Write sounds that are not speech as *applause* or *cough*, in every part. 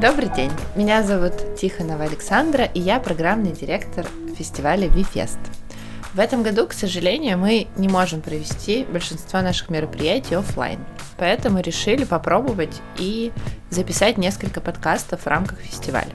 Добрый день, меня зовут Тихонова Александра, и я программный директор фестиваля ViFest. В этом году, к сожалению, мы не можем провести большинство наших мероприятий офлайн, поэтому решили попробовать и записать несколько подкастов в рамках фестиваля.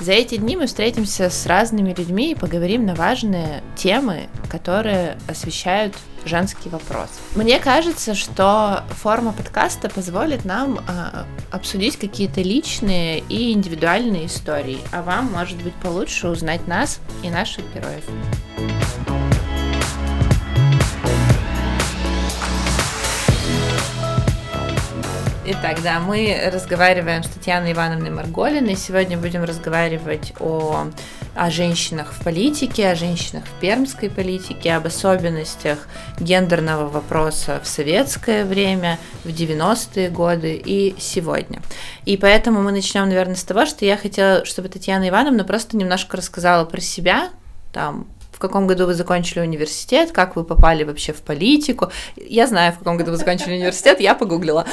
За эти дни мы встретимся с разными людьми и поговорим на важные темы, которые освещают женский вопрос. Мне кажется, что форма подкаста позволит нам э, обсудить какие-то личные и индивидуальные истории, а вам, может быть, получше узнать нас и наших героев. Итак, да, мы разговариваем с Татьяной Ивановной Марголиной. Сегодня будем разговаривать о, о женщинах в политике, о женщинах в пермской политике, об особенностях гендерного вопроса в советское время, в 90-е годы и сегодня. И поэтому мы начнем, наверное, с того, что я хотела, чтобы Татьяна Ивановна просто немножко рассказала про себя, там, в каком году вы закончили университет, как вы попали вообще в политику. Я знаю, в каком году вы закончили университет, я погуглила.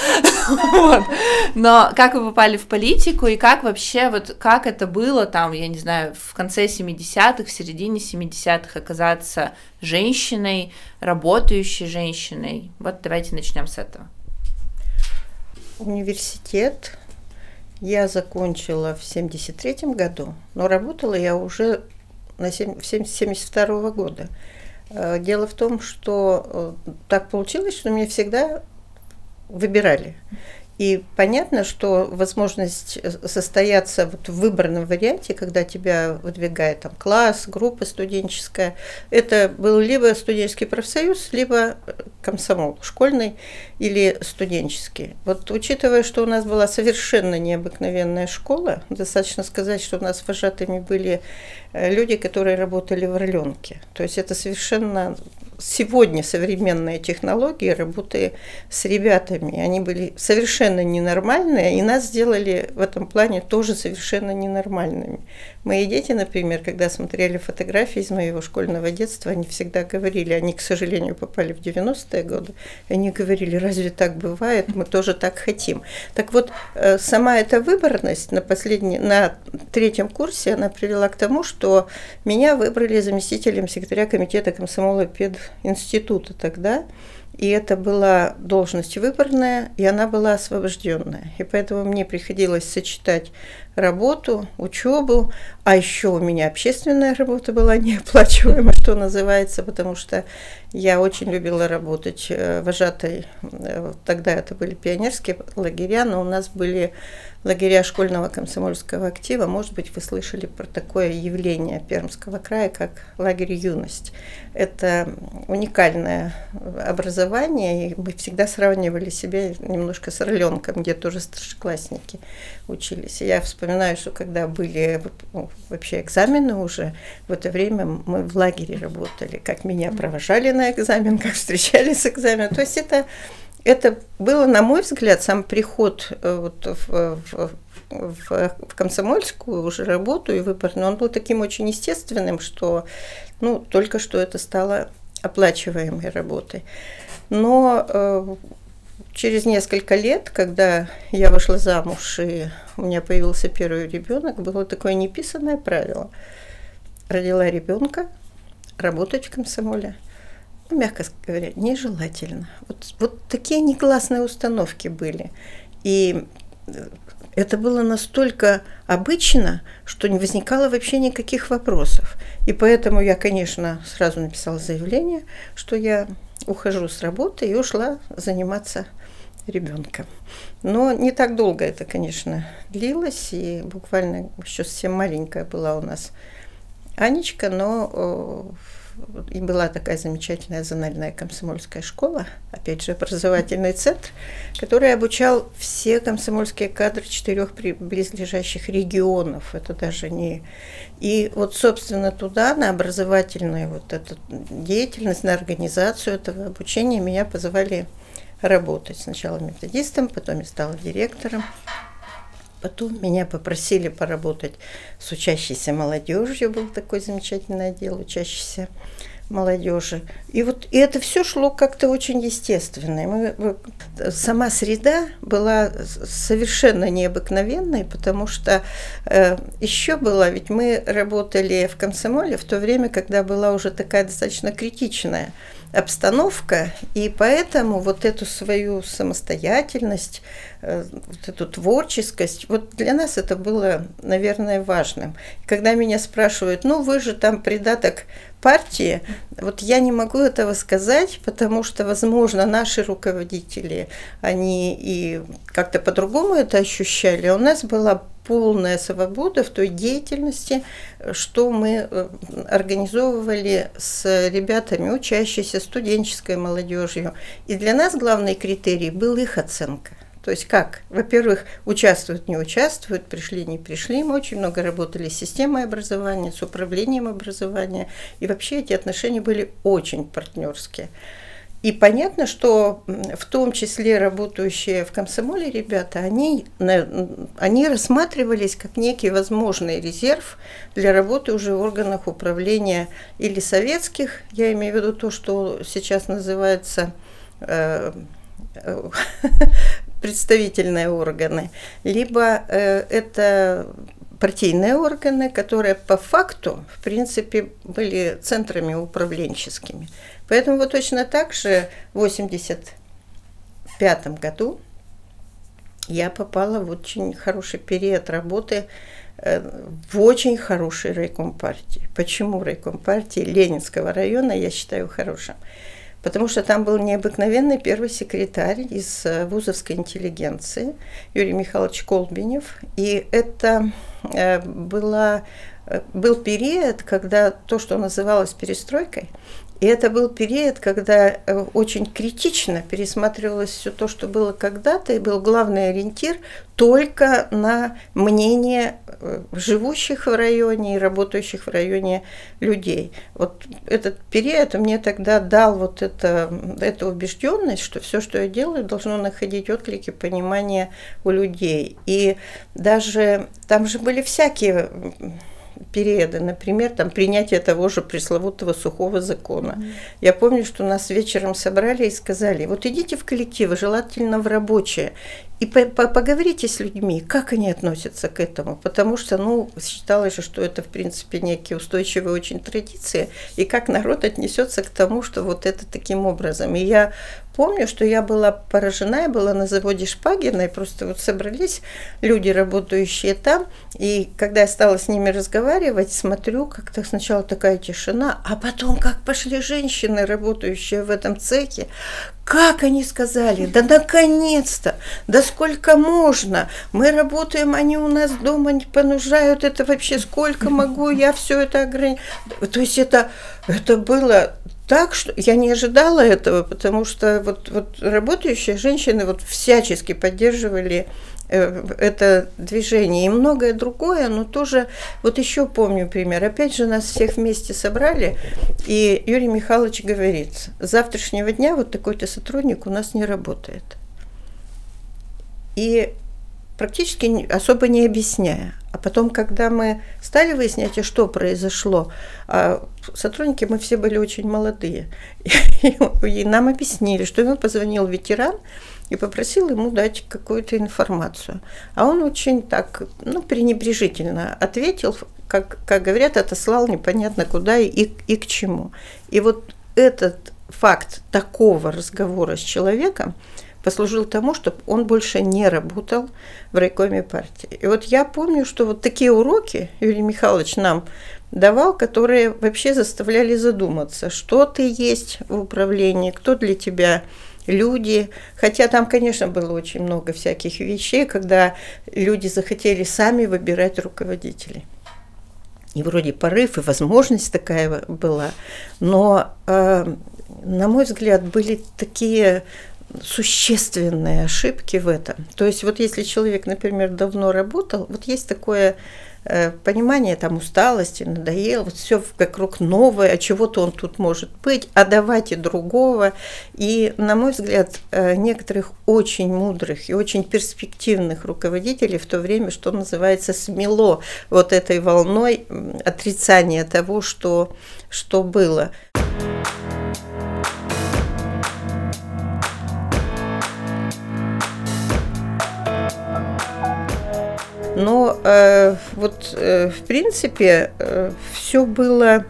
*laughs* Но как вы попали в политику и как вообще, вот как это было там, я не знаю, в конце 70-х, в середине 70-х оказаться женщиной, работающей женщиной. Вот давайте начнем с этого. Университет я закончила в 73 году, но работала я уже на 1972 года. Э, дело в том, что э, так получилось, что меня всегда выбирали. И понятно, что возможность э, состояться вот в выбранном варианте, когда тебя выдвигает там класс, группа студенческая, это был либо студенческий профсоюз, либо комсомол, школьный или студенческий. Вот учитывая, что у нас была совершенно необыкновенная школа, достаточно сказать, что у нас вожатыми были люди, которые работали в Орленке. То есть это совершенно сегодня современные технологии работы с ребятами, они были совершенно ненормальные, и нас сделали в этом плане тоже совершенно ненормальными. Мои дети, например, когда смотрели фотографии из моего школьного детства, они всегда говорили, они, к сожалению, попали в 90-е годы, они говорили, разве так бывает, мы тоже так хотим. Так вот, э, сама эта выборность на, последней, на третьем курсе, она привела к тому, что меня выбрали заместителем секретаря комитета комсомола пединститута тогда, и это была должность выборная, и она была освобожденная. И поэтому мне приходилось сочетать работу, учебу, а еще у меня общественная работа была *laughs* неоплачиваемая, что называется, потому что я очень любила работать э, вожатой. Э, тогда это были пионерские лагеря, но у нас были лагеря школьного комсомольского актива. Может быть, вы слышали про такое явление Пермского края, как лагерь «Юность». Это уникальное образование, и мы всегда сравнивали себя немножко с Орленком, где тоже старшеклассники учились. я вспоминаю, что когда были ну, вообще экзамены уже, в это время мы в лагере работали, как меня провожали на экзамен, *laughs* как встречали с экзаменом. То есть это это было, на мой взгляд, сам приход э, вот в, в, в, в комсомольскую уже работу и выбор, но он был таким очень естественным, что ну, только что это стало оплачиваемой работой. Но э, через несколько лет, когда я вышла замуж и у меня появился первый ребенок, было такое неписанное правило. Родила ребенка, работать в комсомоле – мягко говоря, нежелательно. Вот, вот такие негласные установки были. И э, это было настолько обычно, что не возникало вообще никаких вопросов. И поэтому я, конечно, сразу написала заявление, что я ухожу с работы и ушла заниматься ребенком. Но не так долго это, конечно, длилось, и буквально еще совсем маленькая была у нас Анечка, но и была такая замечательная зональная комсомольская школа, опять же, образовательный центр, который обучал все комсомольские кадры четырех близлежащих регионов. Это даже не... И вот, собственно, туда, на образовательную вот эту деятельность, на организацию этого обучения меня позвали работать. Сначала методистом, потом я стала директором. Потом меня попросили поработать с учащейся молодежью, был такой замечательный отдел учащийся молодежи. И вот и это все шло как-то очень естественно. Мы, сама среда была совершенно необыкновенной, потому что э, еще было, ведь мы работали в комсомоле в то время, когда была уже такая достаточно критичная обстановка, и поэтому вот эту свою самостоятельность, вот эту творческость, вот для нас это было, наверное, важным. Когда меня спрашивают, ну вы же там придаток партии, вот я не могу этого сказать, потому что, возможно, наши руководители, они и как-то по-другому это ощущали. У нас была полная свобода в той деятельности, что мы э, организовывали с ребятами, учащейся студенческой молодежью. И для нас главный критерий был их оценка. То есть как? Во-первых, участвуют, не участвуют, пришли, не пришли. Мы очень много работали с системой образования, с управлением образования. И вообще эти отношения были очень партнерские. И понятно, что в том числе работающие в комсомоле ребята, они, они рассматривались как некий возможный резерв для работы уже в органах управления или советских, я имею в виду то, что сейчас называется э, *laughs* представительные органы, либо э, это партийные органы, которые по факту, в принципе, были центрами управленческими. Поэтому вот точно так же в 1985 году я попала в очень хороший период работы э, в очень хороший райком партии. Почему райком партии Ленинского района я считаю хорошим? Потому что там был необыкновенный первый секретарь из э, вузовской интеллигенции Юрий Михайлович Колбинев. И это э, была, э, был период, когда то, что называлось перестройкой, и это был период, когда э, очень критично пересматривалось все то, что было когда-то, и был главный ориентир только на мнение э, живущих в районе и работающих в районе людей. Вот этот период мне тогда дал вот это, эту убежденность, что все, что я делаю, должно находить отклики, понимание у людей. И даже там же были всякие периоды, например, там принятие того же пресловутого сухого закона. Mm. Я помню, что нас вечером собрали и сказали, вот идите в коллективы, желательно в рабочие, и по -по поговорите с людьми, как они относятся к этому, потому что, ну, считалось что это, в принципе, некие устойчивые очень традиции, и как народ отнесется к тому, что вот это таким образом. И я помню, что я была поражена, я была на заводе Шпагина, и просто вот собрались люди, работающие там, и когда я стала с ними разговаривать, смотрю, как-то сначала такая тишина, а потом как пошли женщины, работающие в этом цехе, как они сказали, да наконец-то, да сколько можно, мы работаем, они у нас дома не понужают, это вообще сколько могу, я все это ограничиваю. То есть это, это было так, что я не ожидала этого, потому что вот, вот работающие женщины вот всячески поддерживали это движение и многое другое, но тоже, вот еще помню пример, опять же нас всех вместе собрали, и Юрий Михайлович говорит, с завтрашнего дня вот такой-то сотрудник у нас не работает. И практически особо не объясняя. А потом, когда мы стали выяснять, а что произошло, а сотрудники мы все были очень молодые, *laughs* и нам объяснили, что ему позвонил ветеран и попросил ему дать какую-то информацию. А он очень так, ну, пренебрежительно ответил, как, как говорят, отослал непонятно куда и, и к чему. И вот этот факт такого разговора с человеком, послужил тому, чтобы он больше не работал в райкоме партии. И вот я помню, что вот такие уроки Юрий Михайлович нам давал, которые вообще заставляли задуматься, что ты есть в управлении, кто для тебя люди. Хотя там, конечно, было очень много всяких вещей, когда люди захотели сами выбирать руководителей. И вроде порыв, и возможность такая была. Но, э, на мой взгляд, были такие существенные ошибки в этом. То есть вот если человек, например, давно работал, вот есть такое понимание там усталости, надоело, вот все вокруг новое, а чего-то он тут может быть, а давайте другого. И, на мой взгляд, э, некоторых очень мудрых и очень перспективных руководителей в то время, что называется, смело вот этой волной отрицания того, что, что было. Но э, вот э, в принципе э, все было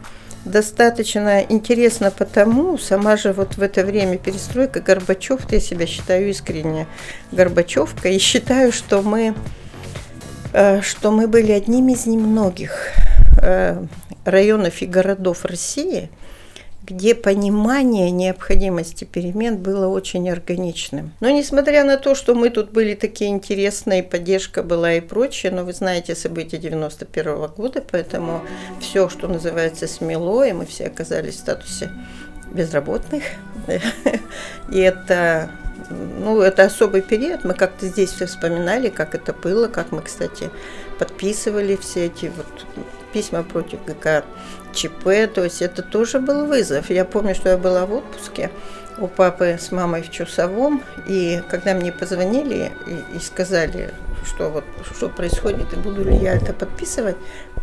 достаточно интересно потому, сама же вот в это время перестройка Горбачев, я себя считаю искренне Горбачевка, и считаю, что мы, э, что мы были одними из немногих э, районов и городов России – где понимание необходимости перемен было очень органичным. Но несмотря на то, что мы тут были такие интересные, поддержка была и прочее, но вы знаете события 91 -го года, поэтому все, что называется, смело, и мы все оказались в статусе безработных. И это ну, это особый период. Мы как-то здесь все вспоминали, как это было, как мы, кстати, подписывали все эти вот письма против ГК ЧП, то есть это тоже был вызов. Я помню, что я была в отпуске у папы с мамой в Чусовом, и когда мне позвонили и, и сказали, что вот что происходит и буду ли я это подписывать,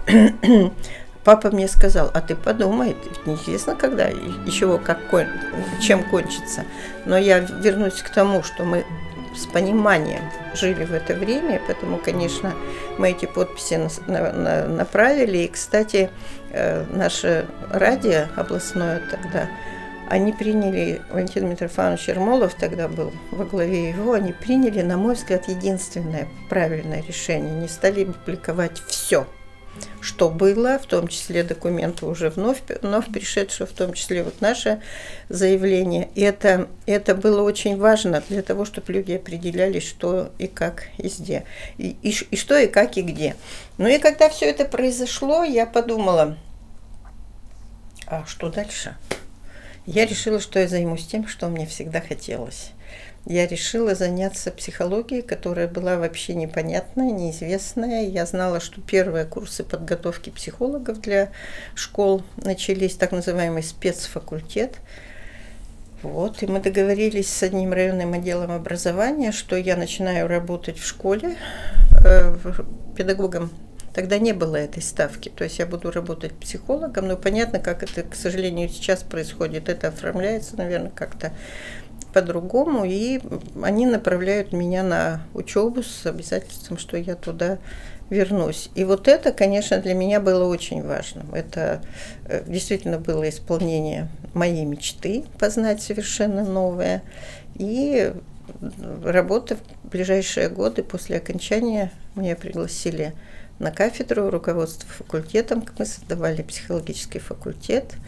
*clears throat* папа мне сказал, а ты подумай, неизвестно когда чего, как, чем кончится. Но я вернусь к тому, что мы с пониманием жили в это время, поэтому, конечно, мы эти подписи на, на, направили. И, кстати, наше радио областное тогда, они приняли, Валентин Митрофанович Ермолов тогда был во главе его, они приняли, на мой взгляд, единственное правильное решение. Не стали публиковать все – что было, в том числе документы уже вновь, вновь пришедшие, в том числе вот наше заявление. И это, это было очень важно для того, чтобы люди определяли, что и как где. И, и, и что и как и где. Ну и когда все это произошло, я подумала, а что дальше? Я решила, что я займусь тем, что мне всегда хотелось я решила заняться психологией, которая была вообще непонятная, неизвестная. Я знала, что первые курсы подготовки психологов для школ начались, так называемый спецфакультет. Вот, и мы договорились с одним районным отделом образования, что я начинаю работать в школе э, педагогом Тогда не было этой ставки. То есть я буду работать психологом, но понятно, как это, к сожалению, сейчас происходит. Это оформляется, наверное, как-то по-другому, и они направляют меня на учебу с обязательством, что я туда вернусь. И вот это, конечно, для меня было очень важным. Это э, действительно было исполнение моей мечты, познать совершенно новое. И работа в ближайшие годы после окончания меня пригласили на кафедру руководства факультетом. Мы создавали психологический факультет –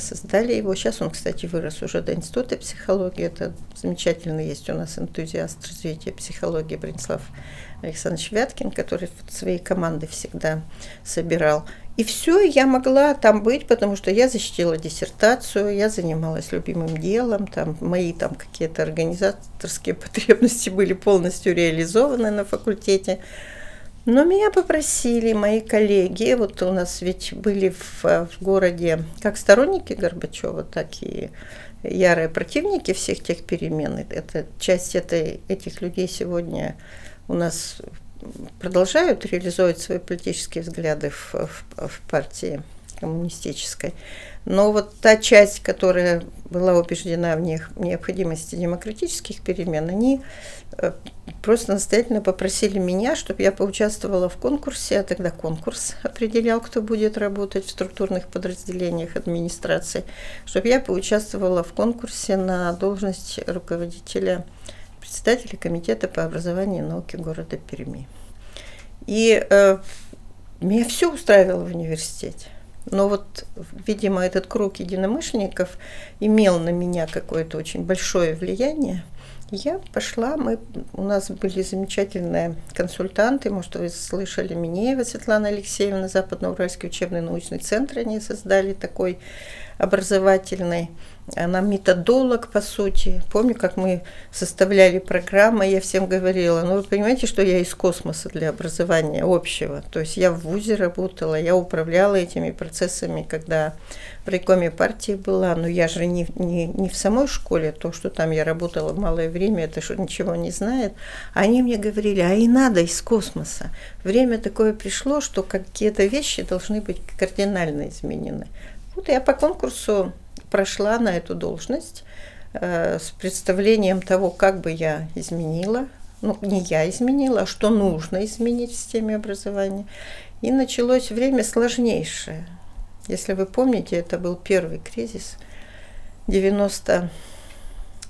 создали его. Сейчас он, кстати, вырос уже до Института психологии. Это замечательно есть у нас энтузиаст развития психологии Бронислав Александрович Вяткин, который своей команды всегда собирал. И все, я могла там быть, потому что я защитила диссертацию, я занималась любимым делом, там мои там какие-то организаторские *laughs* потребности были полностью реализованы на факультете. Но меня попросили мои коллеги, вот у нас ведь были в, в городе как сторонники Горбачева, так и ярые противники всех тех перемен. Это часть этой, этих людей сегодня у нас продолжают реализовывать свои политические взгляды в, в, в партии коммунистической. Но вот та часть, которая была убеждена в них необходимости демократических перемен, они э, просто настоятельно попросили меня, чтобы я поучаствовала в конкурсе, а тогда конкурс определял, кто будет работать в структурных подразделениях администрации, чтобы я поучаствовала в конкурсе на должность руководителя, председателя комитета по образованию и науке города Перми. И э, меня все устраивало в университете. Но вот, видимо, этот круг единомышленников имел на меня какое-то очень большое влияние. Я пошла, мы, у нас были замечательные консультанты, может, вы слышали Минеева Светлана Алексеевна, Западноуральский учебный научный центр, они создали такой образовательный она методолог, по сути. Помню, как мы составляли программы, я всем говорила, ну вы понимаете, что я из космоса для образования общего. То есть я в ВУЗе работала, я управляла этими процессами, когда райкоме партии была, но я же не, не, не в самой школе, то, что там я работала малое время, это что ничего не знает. Они мне говорили, а и надо из космоса. Время такое пришло, что какие-то вещи должны быть кардинально изменены. Вот я по конкурсу прошла на эту должность э, с представлением того, как бы я изменила ну, не я изменила, а что нужно изменить в системе образования. И началось время сложнейшее. Если вы помните, это был первый кризис 90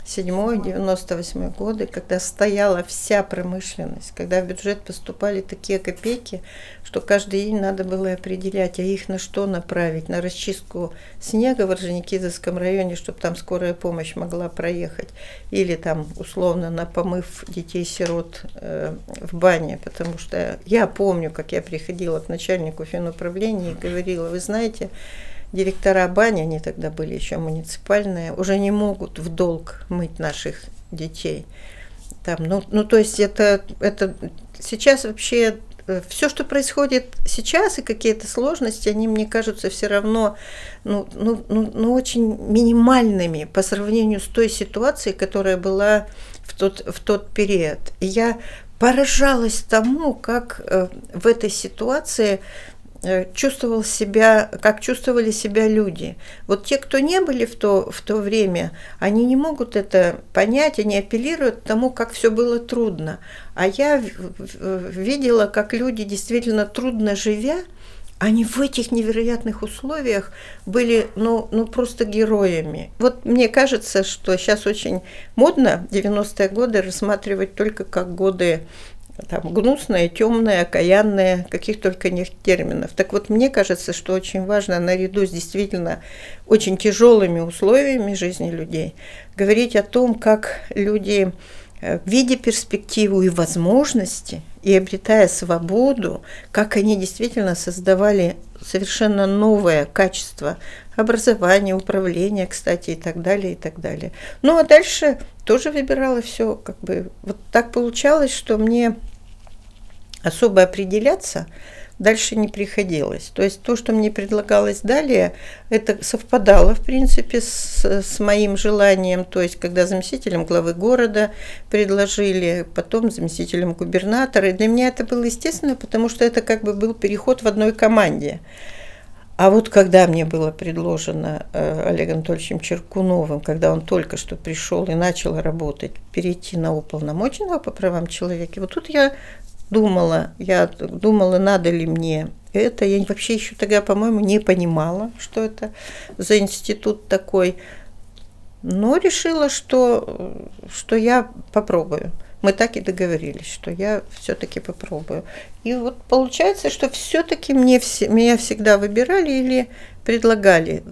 97-98 годы, когда стояла вся промышленность, когда в бюджет поступали такие копейки, что каждый день надо было определять, а их на что направить, на расчистку снега в Орджоникидзевском районе, чтобы там скорая помощь могла проехать, или там условно на помыв детей-сирот э, в бане, потому что я помню, как я приходила к начальнику финуправления и говорила, вы знаете, директора бани, они тогда были еще муниципальные, уже не могут в долг мыть наших детей. Там, ну, ну, то есть это, это сейчас вообще э, все, что происходит сейчас, и какие-то сложности, они, мне кажутся, все равно ну, ну, ну, ну, очень минимальными по сравнению с той ситуацией, которая была в тот, в тот период. И я поражалась тому, как э, в этой ситуации чувствовал себя, как чувствовали себя люди. Вот те, кто не были в то, в то время, они не могут это понять, они апеллируют к тому, как все было трудно. А я видела, как люди действительно трудно живя, они в этих невероятных условиях были, ну, ну просто героями. Вот мне кажется, что сейчас очень модно 90-е годы рассматривать только как годы там, гнусное, темное, окаянное, каких только нет терминов. Так вот, мне кажется, что очень важно наряду с действительно очень тяжелыми условиями жизни людей говорить о том, как люди, э, видя перспективу и возможности, и обретая свободу, как они действительно создавали совершенно новое качество образования, управления, кстати, и так далее, и так далее. Ну, а дальше тоже выбирала все, как бы, вот так получалось, что мне особо определяться дальше не приходилось. То есть то, что мне предлагалось далее, это совпадало, в принципе, с, с моим желанием. То есть когда заместителем главы города предложили, потом заместителем губернатора. И для меня это было естественно, потому что это как бы был переход в одной команде. А вот когда мне было предложено э, Олегом Анатольевичем Черкуновым, когда он только что пришел и начал работать, перейти на уполномоченного по правам человека, вот тут я думала, я думала, надо ли мне это. Я вообще еще тогда, по-моему, не понимала, что это за институт такой. Но решила, что, что я попробую. Мы так и договорились, что я все-таки попробую. И вот получается, что все-таки мне все, меня всегда выбирали или предлагали.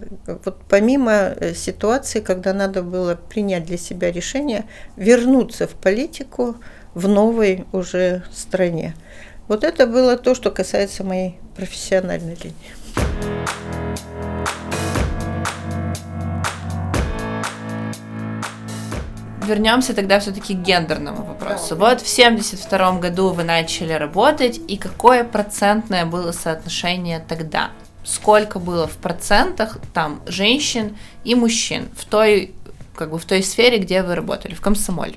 Вот помимо э, ситуации, когда надо было принять для себя решение вернуться в политику, в новой уже стране. Вот это было то, что касается моей профессиональной линии. Вернемся тогда все-таки к гендерному вопросу. Вот в 72 году вы начали работать, и какое процентное было соотношение тогда? Сколько было в процентах там женщин и мужчин в той, как бы в той сфере, где вы работали, в комсомоле?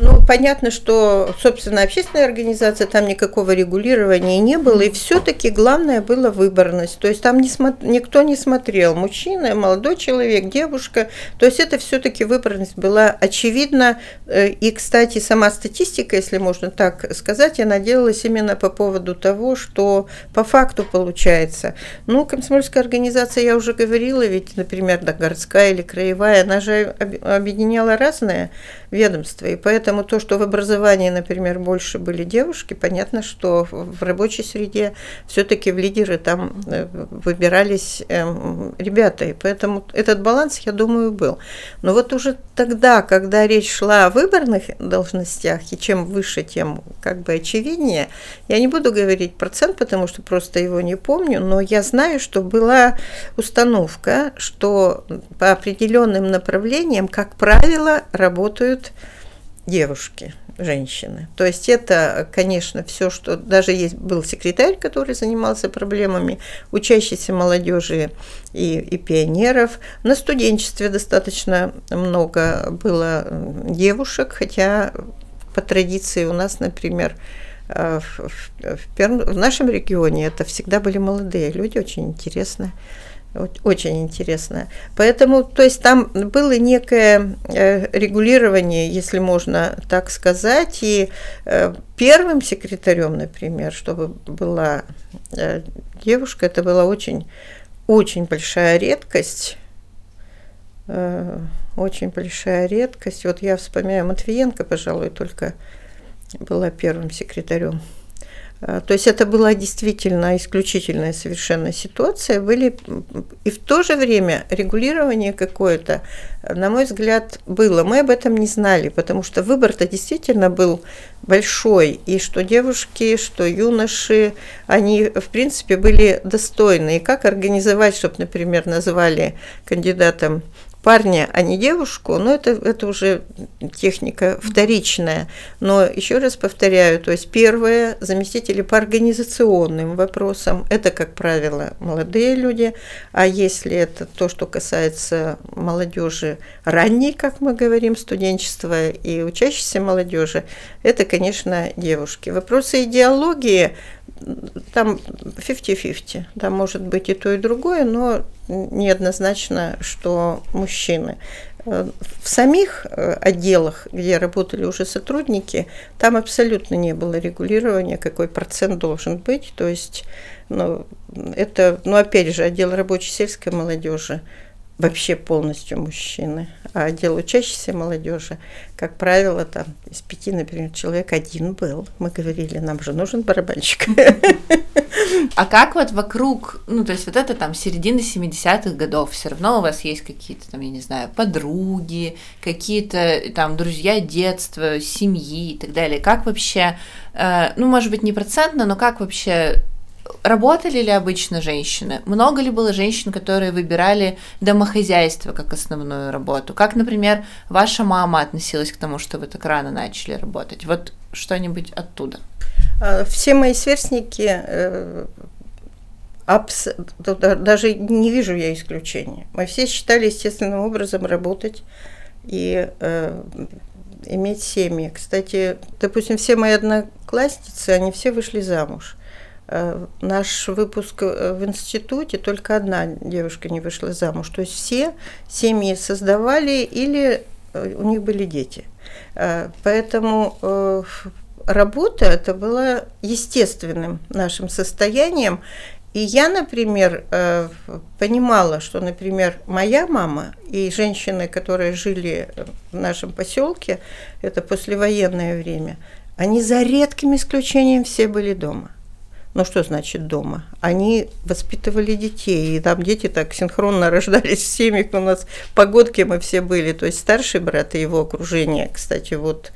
Ну, понятно, что, собственно, общественная организация, там никакого регулирования не было, и все-таки главное было выборность. То есть там не смо... никто не смотрел, мужчина, молодой человек, девушка. То есть это все-таки выборность была очевидна. Э, и, кстати, сама статистика, если можно так сказать, она делалась именно по поводу того, что по факту получается. Ну, комсомольская организация, я уже говорила, ведь, например, да, городская или краевая, она же объединяла разные ведомства, и поэтому Поэтому то, что в образовании, например, больше были девушки, понятно, что в рабочей среде все-таки в лидеры там э, выбирались эм, ребята. И поэтому этот баланс, я думаю, был. Но вот уже тогда, когда речь шла о выборных должностях, и чем выше, тем как бы очевиднее, я не буду говорить процент, потому что просто его не помню, но я знаю, что была установка, что по определенным направлениям, как правило, работают девушки, женщины. То есть это, конечно, все, что даже есть был секретарь, который занимался проблемами учащейся молодежи и, и пионеров. На студенчестве достаточно много было девушек, хотя по традиции у нас, например, э, в, в, в, в нашем регионе это всегда были молодые люди, очень интересные. Очень интересно. Поэтому, то есть там было некое э, регулирование, если можно так сказать, и э, первым секретарем, например, чтобы была э, девушка, это была очень, очень большая редкость. Очень большая редкость. Вот я вспоминаю Матвиенко, пожалуй, только была первым секретарем. А, то есть это была действительно исключительная совершенно ситуация. Были и в то же время регулирование какое-то, на мой взгляд, было. Мы об этом не знали, потому что выбор-то действительно был большой. И что девушки, что юноши, они, в принципе, были достойны. И как организовать, чтобы, например, называли кандидатом парня, а не девушку, но это, это уже техника вторичная. Но еще раз повторяю, то есть первое, заместители по организационным вопросам, это, как правило, молодые люди, а если это то, что касается молодежи ранней, как мы говорим, студенчества и учащейся молодежи, это, конечно, девушки. Вопросы идеологии, там 50-50, там может быть и то, и другое, но неоднозначно, что мужчины. Э, в самих э, отделах, где работали уже сотрудники, там абсолютно не было регулирования, какой процент должен быть. То есть, ну, это, ну, опять же, отдел рабочей сельской молодежи вообще полностью мужчины. А отдел учащейся молодежи, как правило, там из пяти, например, человек один был. Мы говорили, нам же нужен барабанщик. *laughs* А как вот вокруг, ну, то есть вот это там середина 70-х годов, все равно у вас есть какие-то там, я не знаю, подруги, какие-то там друзья детства, семьи и так далее. Как вообще, э, ну, может быть, не процентно, но как вообще Работали ли обычно женщины? Много ли было женщин, которые выбирали домохозяйство как основную работу? Как, например, ваша мама относилась к тому, что вы так рано начали работать? Вот что-нибудь оттуда. А, все мои сверстники э, абс... даже не вижу я исключения. Мы все считали естественным образом работать и э, иметь семьи. Кстати, допустим, все мои одноклассницы, они все вышли замуж. Э, наш выпуск э, в институте только одна девушка не вышла замуж. То есть все семьи создавали или э, у них были дети. Поэтому работа это было естественным нашим состоянием. И я, например, понимала, что, например, моя мама и женщины, которые жили в нашем поселке, это послевоенное время, они за редким исключением все были дома. Ну что значит дома? Они воспитывали детей, и там дети так синхронно *laughs* рождались в семьях. У нас погодки мы все были, то есть старший брат и его окружение, кстати, вот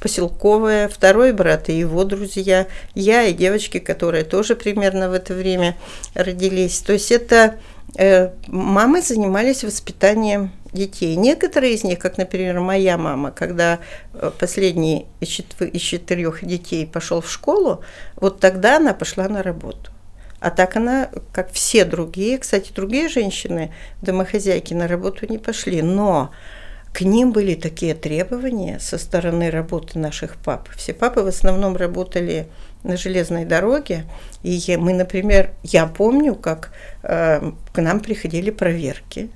поселковое, второй брат и его друзья, я и девочки, которые тоже примерно в это время родились. То есть это э, мамы занимались воспитанием детей. Некоторые из них, как, например, моя мама, когда э, последний из четырех детей пошел в школу, вот тогда она пошла на работу. А так она, как все другие, кстати, другие женщины, домохозяйки, на работу не пошли. Но к ним были такие требования со стороны работы наших пап. Все папы в основном работали на железной дороге. И мы, например, я помню, как э, к нам приходили проверки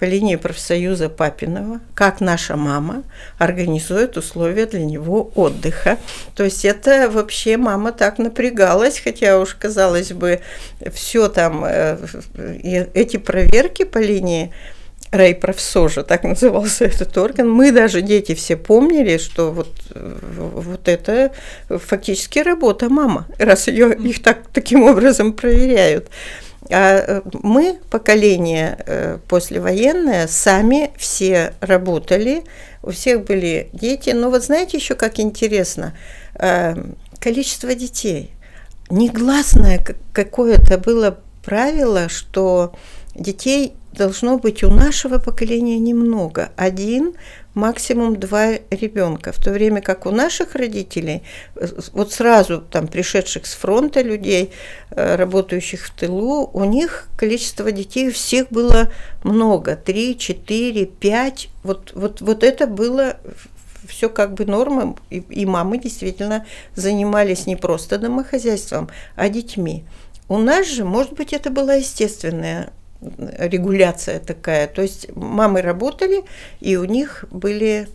по линии профсоюза Папинова, как наша мама организует условия для него отдыха. То есть это вообще мама так напрягалась, хотя уж казалось бы, все там, э, эти проверки по линии райпрофсожа, так назывался этот орган. Мы даже, дети, все помнили, что вот, вот это фактически работа мама, раз ее, их так, таким образом проверяют. А э, мы, поколение э, послевоенное, сами все работали, у всех были дети. Но вот знаете еще как интересно, э, количество детей. Негласное какое-то было правило, что детей должно быть у нашего поколения немного. Один, максимум два ребенка. В то время как у наших родителей, вот сразу там пришедших с фронта людей, э, работающих в тылу, у них количество детей у всех было много. Три, четыре, пять. Вот, вот, вот это было все как бы нормы, и, и мамы действительно занимались не просто домохозяйством, а детьми. У нас же, может быть, это была естественная регуляция такая. То есть мамы работали, и у них были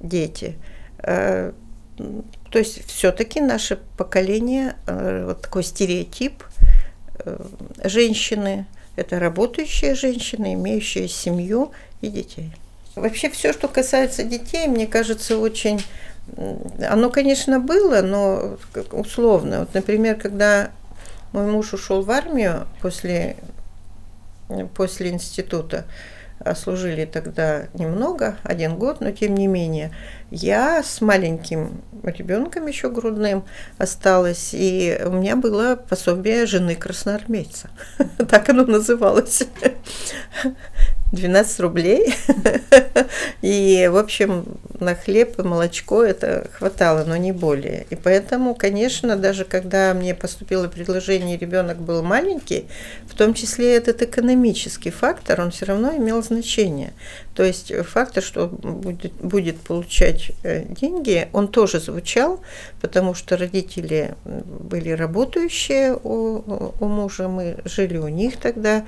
дети. Э, то есть все-таки наше поколение, э, вот такой стереотип э, женщины, это работающие женщины, имеющие семью и детей. Вообще все, что касается детей, мне кажется, очень... Оно, конечно, было, но условно. Вот, например, когда мой муж ушел в армию после, после института, а служили тогда немного, один год, но тем не менее, я с маленьким ребенком еще грудным осталась, и у меня было пособие жены красноармейца. *laughs* Так оно называлось. 12 рублей. *laughs* И, в общем, на хлеб и молочко это хватало, но не более. И поэтому, конечно, даже когда мне поступило предложение, ребенок был маленький, в том числе этот экономический фактор, он все равно имел значение. То есть фактор, что будет, будет получать э, деньги, он тоже звучал, потому что родители были работающие у, у мужа, мы жили у них тогда,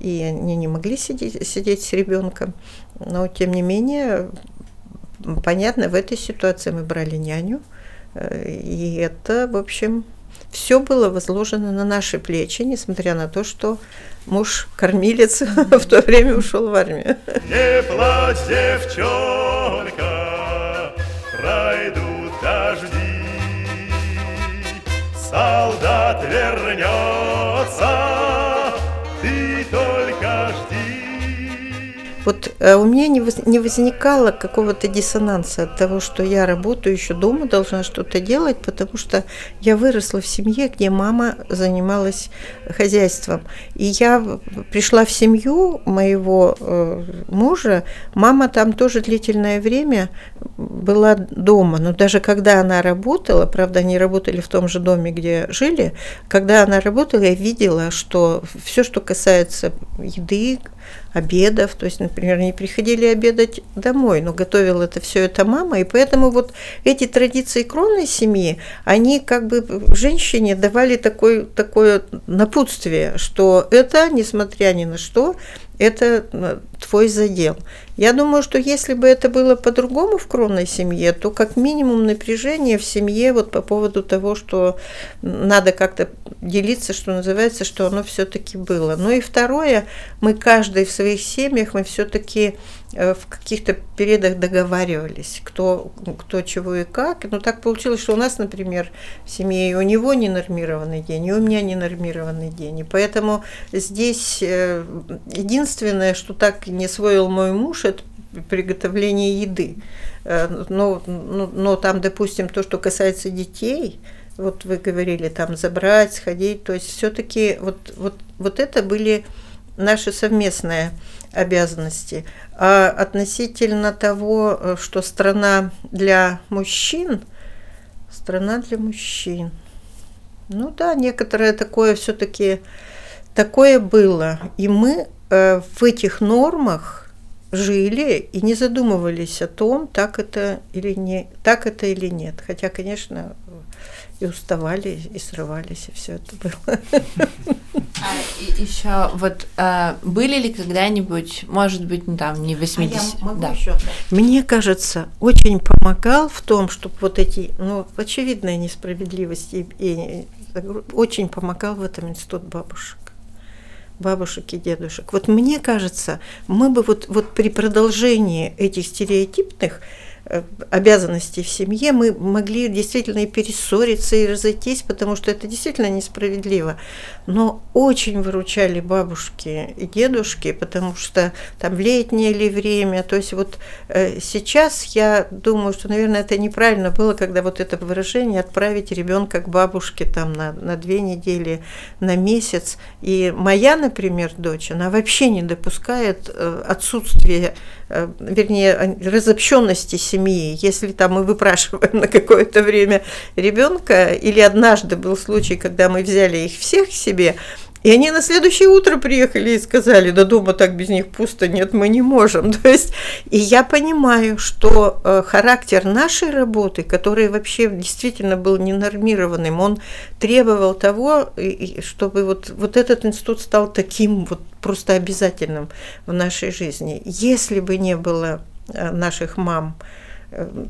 и они не могли сидеть, сидеть с ребенком. Но, тем не менее, понятно, в этой ситуации мы брали няню, э, и это, в общем, все было возложено на наши плечи, несмотря на то, что муж кормилец *laughs* в то время ушел в армию. Не плачь, девчонка, пройдут дожди, солдат вернется. Вот э, у меня не, воз, не возникало какого-то диссонанса от того, что я работаю еще дома, должна что-то делать, потому что я выросла в семье, где мама занималась хозяйством. И я пришла в семью моего э, мужа, мама там тоже длительное время была дома, но даже когда она работала, правда, они работали в том же доме, где жили, когда она работала, я видела, что все, что касается еды, обедов, то есть, например, они приходили обедать домой, но готовила это все это мама, и поэтому вот эти традиции кровной семьи, они как бы женщине давали такой, такое напутствие, что это, несмотря ни на что, это твой задел. Я думаю, что если бы это было по-другому в кровной семье, то как минимум напряжение в семье вот по поводу того, что надо как-то делиться, что называется, что оно все-таки было. Ну и второе, мы каждый в своих семьях, мы все-таки в каких-то периодах договаривались, кто, кто чего и как. Но так получилось, что у нас, например, в семье и у него ненормированный день, и у меня ненормированный день. И поэтому здесь э, единственное, что так не освоил мой муж, это приготовление еды. Э, но, но, но там, допустим, то, что касается детей, вот вы говорили, там забрать, сходить, то есть все-таки вот, вот, вот это были наши совместные обязанности. А относительно того, э, что страна для мужчин, страна для мужчин. Ну да, некоторое такое все-таки такое было. И мы э, в этих нормах жили и не задумывались о том, так это или не так это или нет. Хотя, конечно, и уставали, и срывались, и все это было. А, и еще вот а, были ли когда-нибудь, может быть, ну, там не 80 а да. еще, Мне кажется, очень помогал в том, чтобы вот эти, ну, очевидная несправедливость и, и очень помогал в этом институт бабушек бабушек и дедушек. Вот мне кажется, мы бы вот, вот при продолжении этих стереотипных обязанностей в семье, мы могли действительно и перессориться, и разойтись, потому что это действительно несправедливо. Но очень выручали бабушки и дедушки, потому что там летнее ли время, то есть вот э, сейчас я думаю, что, наверное, это неправильно было, когда вот это выражение отправить ребенка к бабушке там на, на две недели, на месяц. И моя, например, дочь, она вообще не допускает э, отсутствия Э, вернее, разобщенности семьи. Если там мы выпрашиваем на какое-то время ребенка, или однажды был случай, когда мы взяли их всех себе, И они на следующее утро приехали и сказали, да дома так без них пусто, нет, мы не можем. *laughs* То есть, и я понимаю, что э, характер нашей работы, который вообще действительно был ненормированным, он требовал того, чтобы вот, вот этот институт стал таким вот просто обязательным в нашей жизни. Если бы не было э, наших мам, э,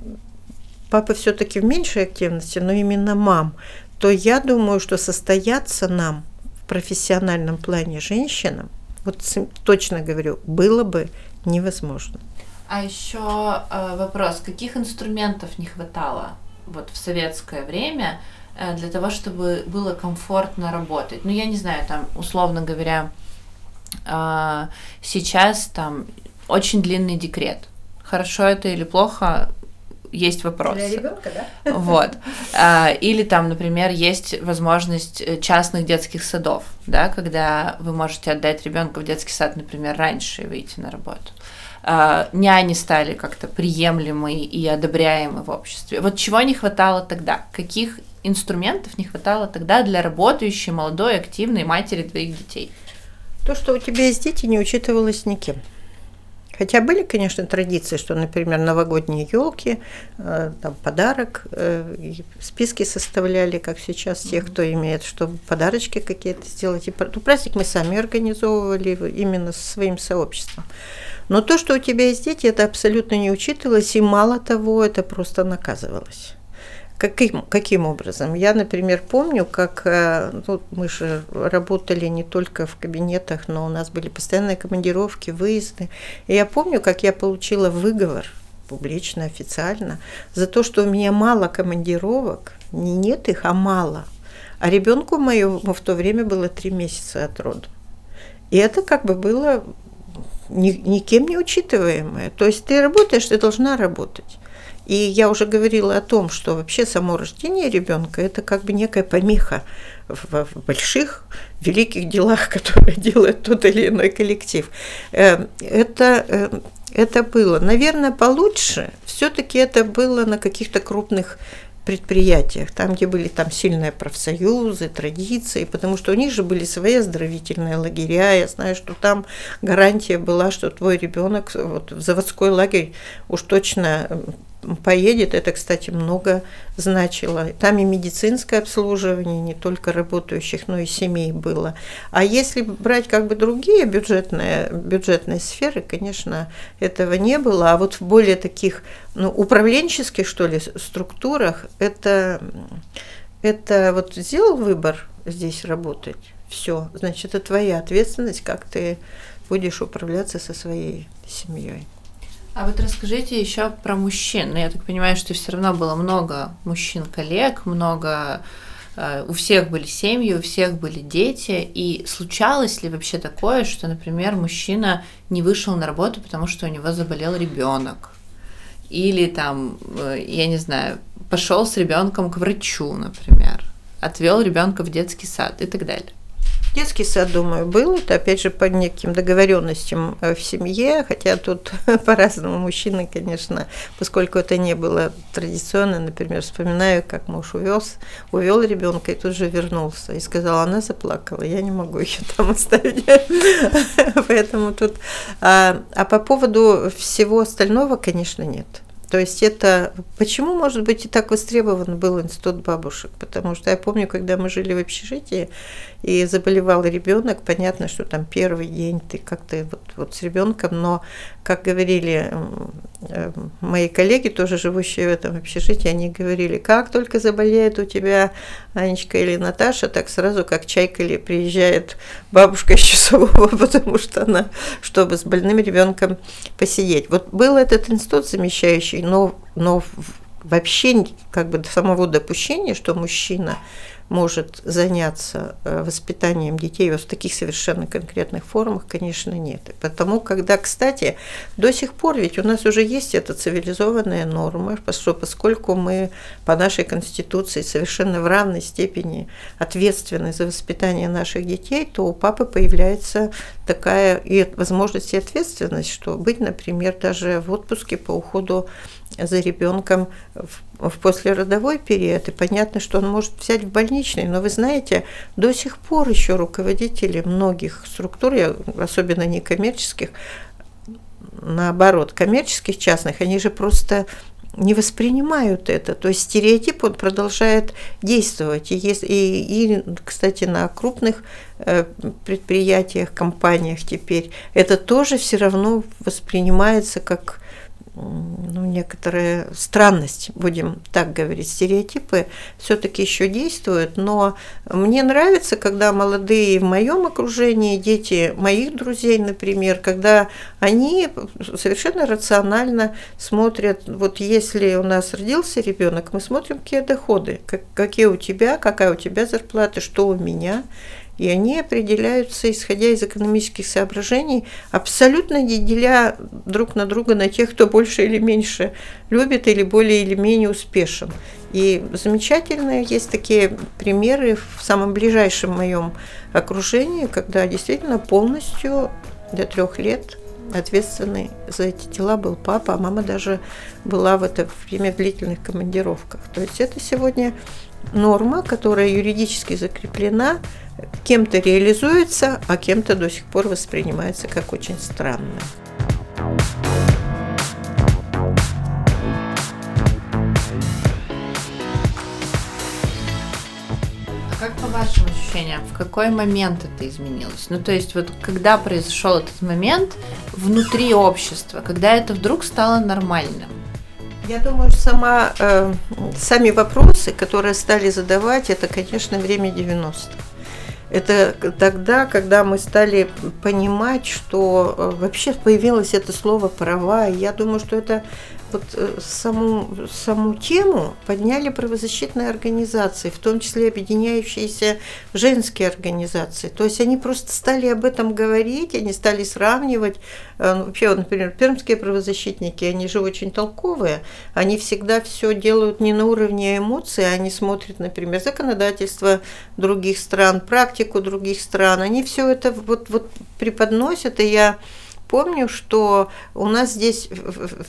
папа все-таки в меньшей активности, но именно мам, то я думаю, что состояться нам – профессиональном плане женщинам, вот точно говорю, было бы невозможно. А еще э, вопрос, каких инструментов не хватало вот в советское время э, для того, чтобы было комфортно работать? Ну, я не знаю, там, условно говоря, э, сейчас там очень длинный декрет. Хорошо это или плохо, есть вопрос. Для ребенка, да? Вот. А, или там, например, есть возможность э, частных детских садов, да, когда вы можете отдать ребенка в детский сад, например, раньше и выйти на работу. А, няни стали как-то приемлемы и одобряемы в обществе. Вот чего не хватало тогда? Каких инструментов не хватало тогда для работающей, молодой, активной матери двоих детей? То, что у тебя есть дети, не учитывалось никем. Хотя были, конечно, традиции, что, например, новогодние елки, э, там подарок, э, списки составляли, как сейчас тех, кто имеет, чтобы подарочки какие-то сделать. И ну, праздник мы сами организовывали именно со своим сообществом. Но то, что у тебя есть дети, это абсолютно не учитывалось, и мало того, это просто наказывалось. Каким, каким образом? Я, например, помню, как ну, мы же работали не только в кабинетах, но у нас были постоянные командировки, выезды. И я помню, как я получила выговор публично, официально, за то, что у меня мало командировок, не нет их, а мало. А ребенку моему в то время было три месяца от рода. И это как бы было ни, никем не учитываемое. То есть ты работаешь, ты должна работать. И я уже говорила о том, что вообще само рождение ребенка это как бы некая помеха в, больших, великих делах, *laughs* которые делает тот или иной коллектив. Э, это, э, это было. Наверное, получше все-таки это было на каких-то крупных предприятиях, там, где были там сильные профсоюзы, традиции, потому что у них же были свои оздоровительные лагеря. Я знаю, что там гарантия была, что твой ребенок вот, в заводской лагерь уж точно поедет, это, кстати, много значило. Там и медицинское обслуживание не только работающих, но и семей было. А если брать как бы другие бюджетные, бюджетные сферы, конечно, этого не было. А вот в более таких ну, управленческих, что ли, структурах, это, это вот сделал выбор здесь работать, все, значит, это твоя ответственность, как ты будешь управляться со своей семьей. А вот расскажите еще про мужчин. Ну, я так понимаю, что все равно было много мужчин-коллег, много э, у всех были семьи, у всех были дети. И случалось ли вообще такое, что, например, мужчина не вышел на работу, потому что у него заболел ребенок? Или там, э, я не знаю, пошел с ребенком к врачу, например, отвел ребенка в детский сад и так далее. Детский сад, думаю, был. Это, опять же, по неким договоренностям э, в семье, хотя тут *laughs* по-разному мужчины, конечно, поскольку это не было традиционно, например, вспоминаю, как муж увез, увел ребенка и тут же вернулся и сказал, она заплакала, я не могу ее там оставить. *laughs* Поэтому тут... А, а по поводу всего остального, конечно, нет. То есть это почему, может быть, и так востребован был институт бабушек? Потому что я помню, когда мы жили в общежитии, и заболевал ребенок, понятно, что там первый день ты как-то вот, вот с ребенком, но, как говорили э, мои коллеги, тоже живущие в этом общежитии, они говорили, как только заболеет у тебя Анечка или Наташа, так сразу как чайка или приезжает бабушка из часового, *laughs* потому что она, чтобы с больным ребенком посидеть. Вот был этот институт замещающий, но, но вообще как бы самого допущения, что мужчина может заняться э, воспитанием детей вот в таких совершенно конкретных формах, конечно, нет. Потому, когда, кстати, до сих пор ведь у нас уже есть эта цивилизованная норма, поскольку мы по нашей Конституции совершенно в равной степени ответственны за воспитание наших детей, то у папы появляется такая и возможность и ответственность, что быть, например, даже в отпуске по уходу за ребенком в, в послеродовой период, и понятно, что он может взять в больничный, но вы знаете, до сих пор еще руководители многих структур, особенно некоммерческих, наоборот, коммерческих, частных, они же просто не воспринимают это. То есть стереотип, он продолжает действовать. И, если, и, и кстати, на крупных э, предприятиях, компаниях теперь это тоже все равно воспринимается как ну, некоторая странность, будем так говорить, стереотипы все-таки еще действуют, но мне нравится, когда молодые в моем окружении, дети моих друзей, например, когда они совершенно рационально смотрят, вот если у нас родился ребенок, мы смотрим, какие доходы, как, какие у тебя, какая у тебя зарплата, что у меня, и они определяются, исходя из экономических соображений, абсолютно не деля друг на друга на тех, кто больше или меньше любит или более или менее успешен. И замечательные есть такие примеры в самом ближайшем моем окружении, когда действительно полностью до трех лет ответственный за эти дела был папа, а мама даже была в это время в длительных командировках. То есть это сегодня норма, которая юридически закреплена, кем-то реализуется, а кем-то до сих пор воспринимается как очень странное. А как по вашим ощущениям, в какой момент это изменилось? Ну, то есть, вот когда произошел этот момент внутри общества, когда это вдруг стало нормальным? Я думаю, сама, э, сами вопросы, которые стали задавать, это, конечно, время 90-х. Это тогда, когда мы стали понимать, что э, вообще появилось это слово права. Я думаю, что это вот э, саму, саму тему подняли правозащитные организации, в том числе объединяющиеся женские организации. То есть они просто стали об этом говорить, они стали сравнивать. Э, ну, вообще, например, пермские правозащитники, они же очень толковые, они всегда все делают не на уровне эмоций, они смотрят, например, законодательство других стран, практику других стран, они все это вот, вот преподносят, и я помню, что у нас здесь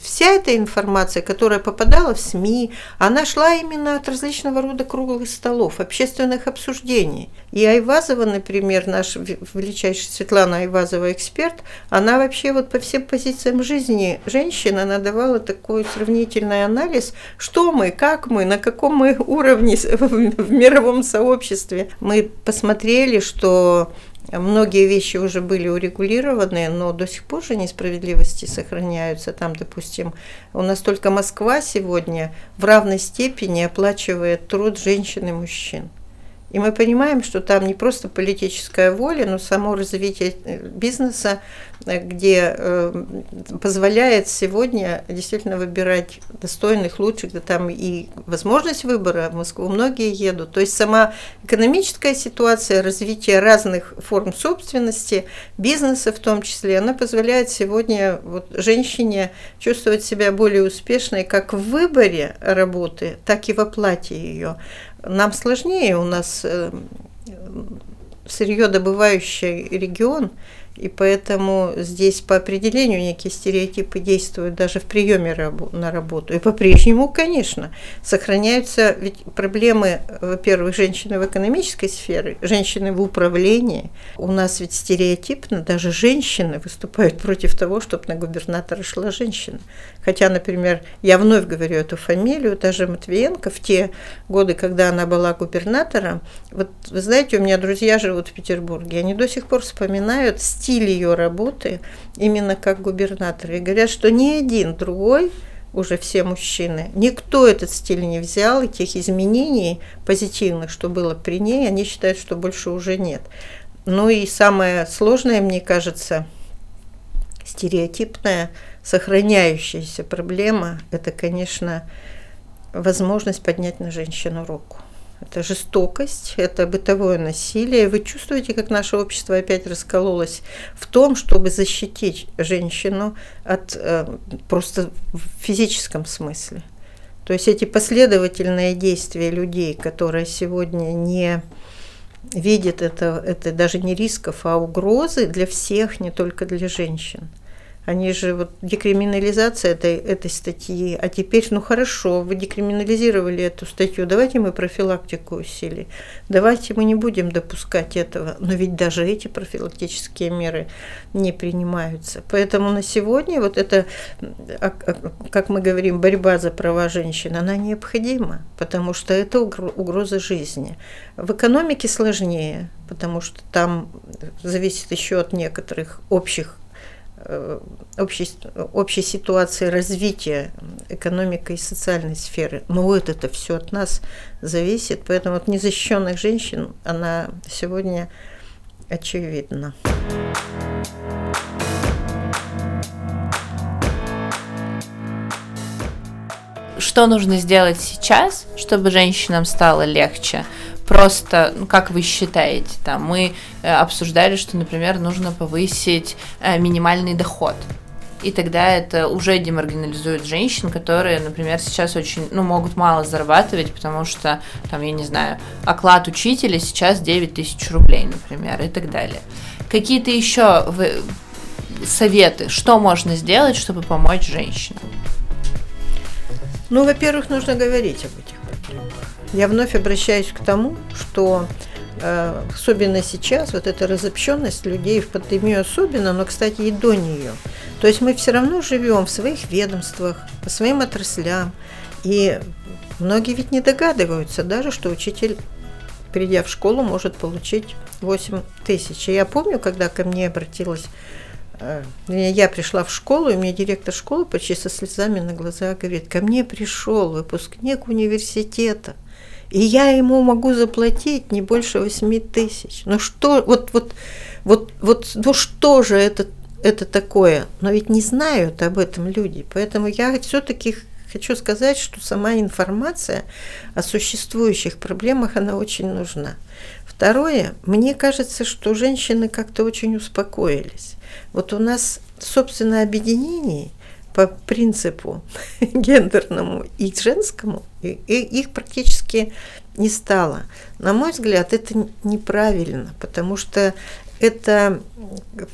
вся эта информация, которая попадала в СМИ, она шла именно от различного рода круглых столов, общественных обсуждений. И Айвазова, например, наш величайший Светлана Айвазова эксперт, она вообще вот по всем позициям жизни женщин, она давала такой сравнительный анализ, что мы, как мы, на каком мы уровне *laughs* в мировом сообществе. Мы посмотрели, что Многие вещи уже были урегулированы, но до сих пор же несправедливости сохраняются. Там, допустим, у нас только Москва сегодня в равной степени оплачивает труд женщин и мужчин. И мы понимаем, что там не просто политическая воля, но само развитие э, бизнеса, э, где э, позволяет сегодня действительно выбирать достойных, лучших, да там и возможность выбора в Москву многие едут. То есть сама экономическая ситуация, развитие разных форм собственности, бизнеса в том числе, она позволяет сегодня вот женщине чувствовать себя более успешной как в выборе работы, так и в оплате ее. Нам сложнее, у нас э, сырьедобывающий регион, и поэтому здесь по определению некие стереотипы действуют даже в приеме на работу. И по-прежнему, конечно, сохраняются ведь проблемы, во-первых, женщины в экономической сфере, женщины в управлении. У нас ведь стереотипно даже женщины выступают против того, чтобы на губернатора шла женщина. Хотя, например, я вновь говорю эту фамилию, даже Матвиенко в те годы, когда она была губернатором, вот вы знаете, у меня друзья живут в Петербурге, они до сих пор вспоминают стиль ее работы именно как губернатор. И говорят, что ни один другой, уже все мужчины, никто этот стиль не взял, и тех изменений позитивных, что было при ней, они считают, что больше уже нет. Ну и самое сложное, мне кажется, стереотипная, сохраняющаяся проблема, это, конечно, возможность поднять на женщину руку это жестокость, это бытовое насилие. Вы чувствуете, как наше общество опять раскололось в том, чтобы защитить женщину от э, просто в физическом смысле. То есть эти последовательные действия людей, которые сегодня не видит это, это даже не рисков, а угрозы для всех, не только для женщин. Они же вот декриминализация этой, этой статьи, а теперь, ну хорошо, вы декриминализировали эту статью, давайте мы профилактику усилим, давайте мы не будем допускать этого, но ведь даже эти профилактические меры не принимаются. Поэтому на сегодня вот это, а, а, как мы говорим, борьба за права женщин, она необходима, потому что это угроза жизни. В экономике сложнее, потому что там зависит еще от некоторых общих общей, общей ситуации развития экономики и социальной сферы. Но вот это все от нас зависит, поэтому от незащищенных женщин она сегодня очевидна. Что нужно сделать сейчас, чтобы женщинам стало легче? просто, ну, как вы считаете, там, мы э, обсуждали, что, например, нужно повысить э, минимальный доход. И тогда это уже демаргинализует женщин, которые, например, сейчас очень, ну, могут мало зарабатывать, потому что, там, я не знаю, оклад учителя сейчас 9 тысяч рублей, например, и так далее. Какие-то еще советы, что можно сделать, чтобы помочь женщинам? Ну, во-первых, нужно говорить об этих проблемах. Я вновь обращаюсь к тому, что э, особенно сейчас, вот эта разобщенность людей в пандемию особенно, но, кстати, и до нее. То есть мы все равно живем в своих ведомствах, по своим отраслям, и многие ведь не догадываются даже, что учитель, придя в школу, может получить 8 тысяч. И я помню, когда ко мне обратилась я пришла в школу, и мне директор школы почти со слезами на глазах говорит, ко мне пришел выпускник университета, и я ему могу заплатить не больше 8 тысяч. Ну что, вот, вот, вот, вот, ну что же это, это такое? Но ведь не знают об этом люди, поэтому я все-таки хочу сказать, что сама информация о существующих проблемах, она очень нужна. Второе, мне кажется, что женщины как-то очень успокоились. Вот у нас, собственно, объединений по принципу *laughs* гендерному и женскому, и, и их практически не стало. На мой взгляд, это неправильно, потому что это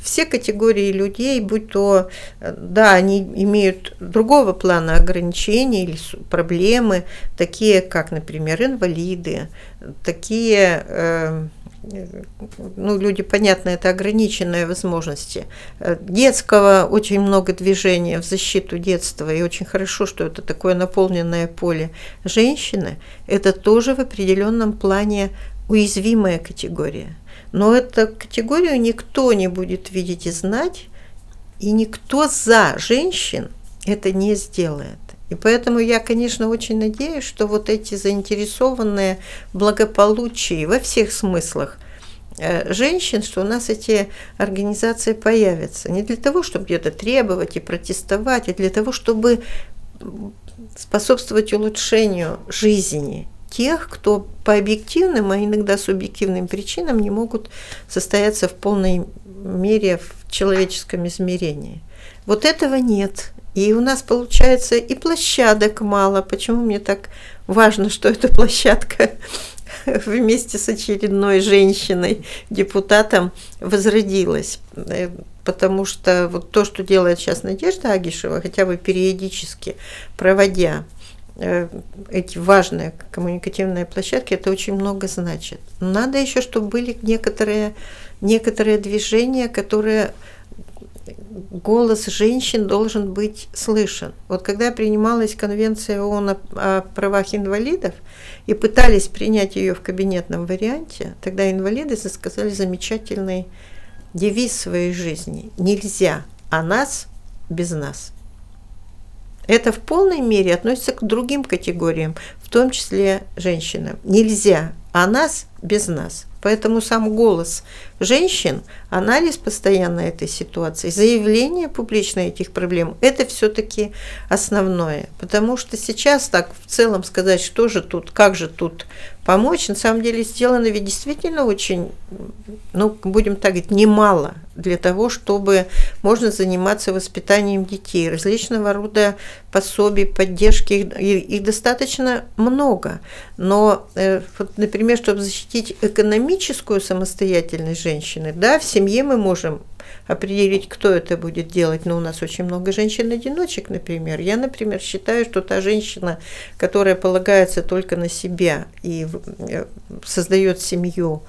все категории людей, будь то, да, они имеют другого плана ограничения или проблемы, такие как, например, инвалиды, такие э, ну, люди, понятно, это ограниченные возможности. Детского очень много движения в защиту детства, и очень хорошо, что это такое наполненное поле. Женщины – это тоже в определенном плане уязвимая категория. Но эту категорию никто не будет видеть и знать, и никто за женщин это не сделает. И поэтому я, конечно, очень надеюсь, что вот эти заинтересованные в благополучии во всех смыслах э, женщин, что у нас эти организации появятся. Не для того, чтобы где-то требовать и протестовать, а для того, чтобы способствовать улучшению жизни тех, кто по объективным, а иногда субъективным причинам не могут состояться в полной мере в человеческом измерении. Вот этого нет. И у нас получается и площадок мало. Почему мне так важно, что эта площадка *laughs* вместе с очередной женщиной, депутатом, возродилась? Э, потому что вот то, что делает сейчас Надежда Агишева, хотя бы периодически проводя Э, эти важные коммуникативные площадки, это очень много значит. Надо еще, чтобы были некоторые, некоторые движения, которые голос женщин должен быть слышен. Вот когда принималась конвенция ООН о, о правах инвалидов и пытались принять ее в кабинетном варианте, тогда инвалиды сказали замечательный девиз своей жизни. Нельзя о нас без нас. Это в полной мере относится к другим категориям, в том числе женщинам. Нельзя о нас без нас. Поэтому сам голос женщин, анализ постоянно этой ситуации, заявление публичное этих проблем – это все-таки основное. Потому что сейчас так в целом сказать, что же тут, как же тут помочь, на самом деле сделано ведь действительно очень, ну, будем так говорить, немало для того, чтобы можно заниматься воспитанием детей, различного рода пособий, поддержки, их, их достаточно много. Но, э, вот, например, чтобы защитить запустить экономическую самостоятельность женщины, да, в семье мы можем определить, кто это будет делать. Но у нас очень много женщин-одиночек, например. Я, например, считаю, что та женщина, которая полагается только на себя и э, создает семью,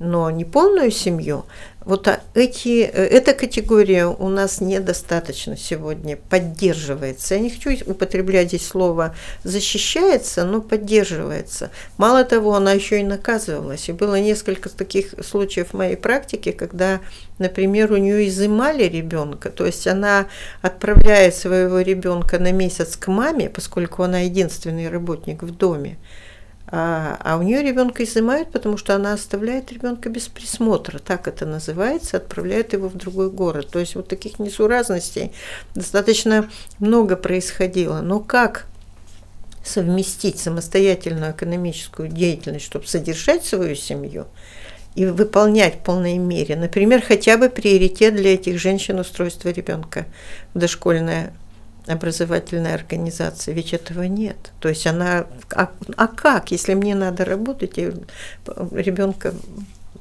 но не полную семью, вот а эти, э, эта категория у нас недостаточно сегодня поддерживается. Я не хочу употреблять здесь слово защищается, но поддерживается. Мало того, она еще и наказывалась. И было несколько таких случаев в моей практике, когда, например, у нее изымали ребенка, то есть она отправляет своего ребенка на месяц к маме, поскольку она единственный работник в доме. А, а у нее ребенка изымают, потому что она оставляет ребенка без присмотра, так это называется, отправляет его в другой город. То есть вот таких несуразностей достаточно много происходило. Но как совместить самостоятельную экономическую деятельность, чтобы содержать свою семью и выполнять в полной мере, например, хотя бы приоритет для этих женщин устройства ребенка в дошкольное образовательная организация, ведь этого нет. То есть она, а, а как, если мне надо работать, и ребенка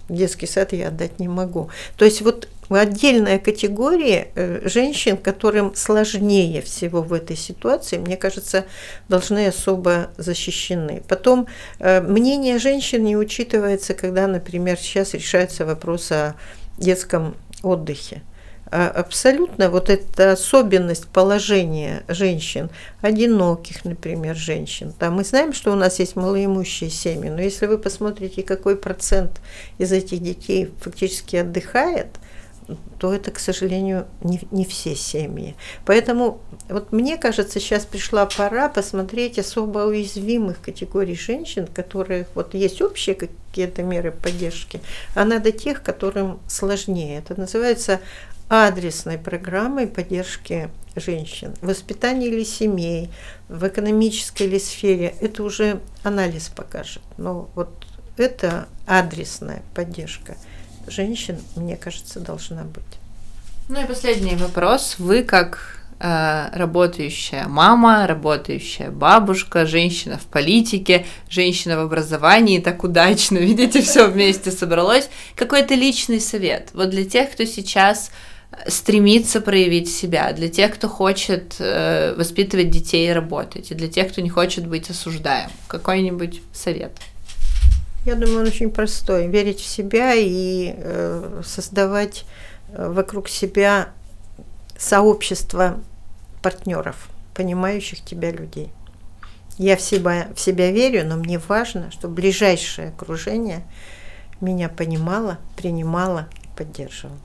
в детский сад я отдать не могу. То есть вот отдельная категория э, женщин, которым сложнее всего в этой ситуации, мне кажется, должны особо защищены. Потом э, мнение женщин не учитывается, когда, например, сейчас решается вопрос о детском отдыхе. А абсолютно вот эта особенность положения женщин, одиноких, например, женщин. Там мы знаем, что у нас есть малоимущие семьи, но если вы посмотрите, какой процент из этих детей фактически отдыхает, то это, к сожалению, не, не все семьи. Поэтому вот мне кажется, сейчас пришла пора посмотреть особо уязвимых категорий женщин, которых вот есть общие какие-то меры поддержки, а надо тех, которым сложнее. Это называется адресной программой поддержки женщин, в воспитании или семей, в экономической или сфере, это уже анализ покажет. Но вот это адресная поддержка женщин, мне кажется, должна быть. Ну и последний вопрос. Вы как э, работающая мама, работающая бабушка, женщина в политике, женщина в образовании, так удачно, *laughs* видите, все вместе собралось. Какой-то личный совет. Вот для тех, кто сейчас стремится проявить себя, для тех, кто хочет э, воспитывать детей и работать, и для тех, кто не хочет быть осуждаем. Какой-нибудь совет? Я думаю, он очень простой. Верить в себя и э, создавать э, вокруг себя сообщество партнеров, понимающих тебя людей. Я в себя, в себя верю, но мне важно, чтобы ближайшее окружение меня понимало, принимало и поддерживало.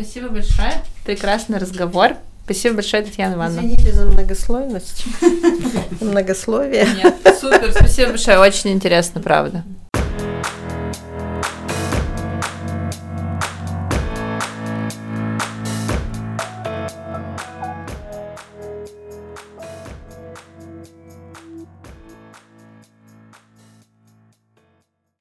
Спасибо большое. Прекрасный разговор. Спасибо большое, Татьяна Ивановна. Извините за многослойность. *laughs* Многословие. Нет, супер. Спасибо большое. Очень интересно, правда.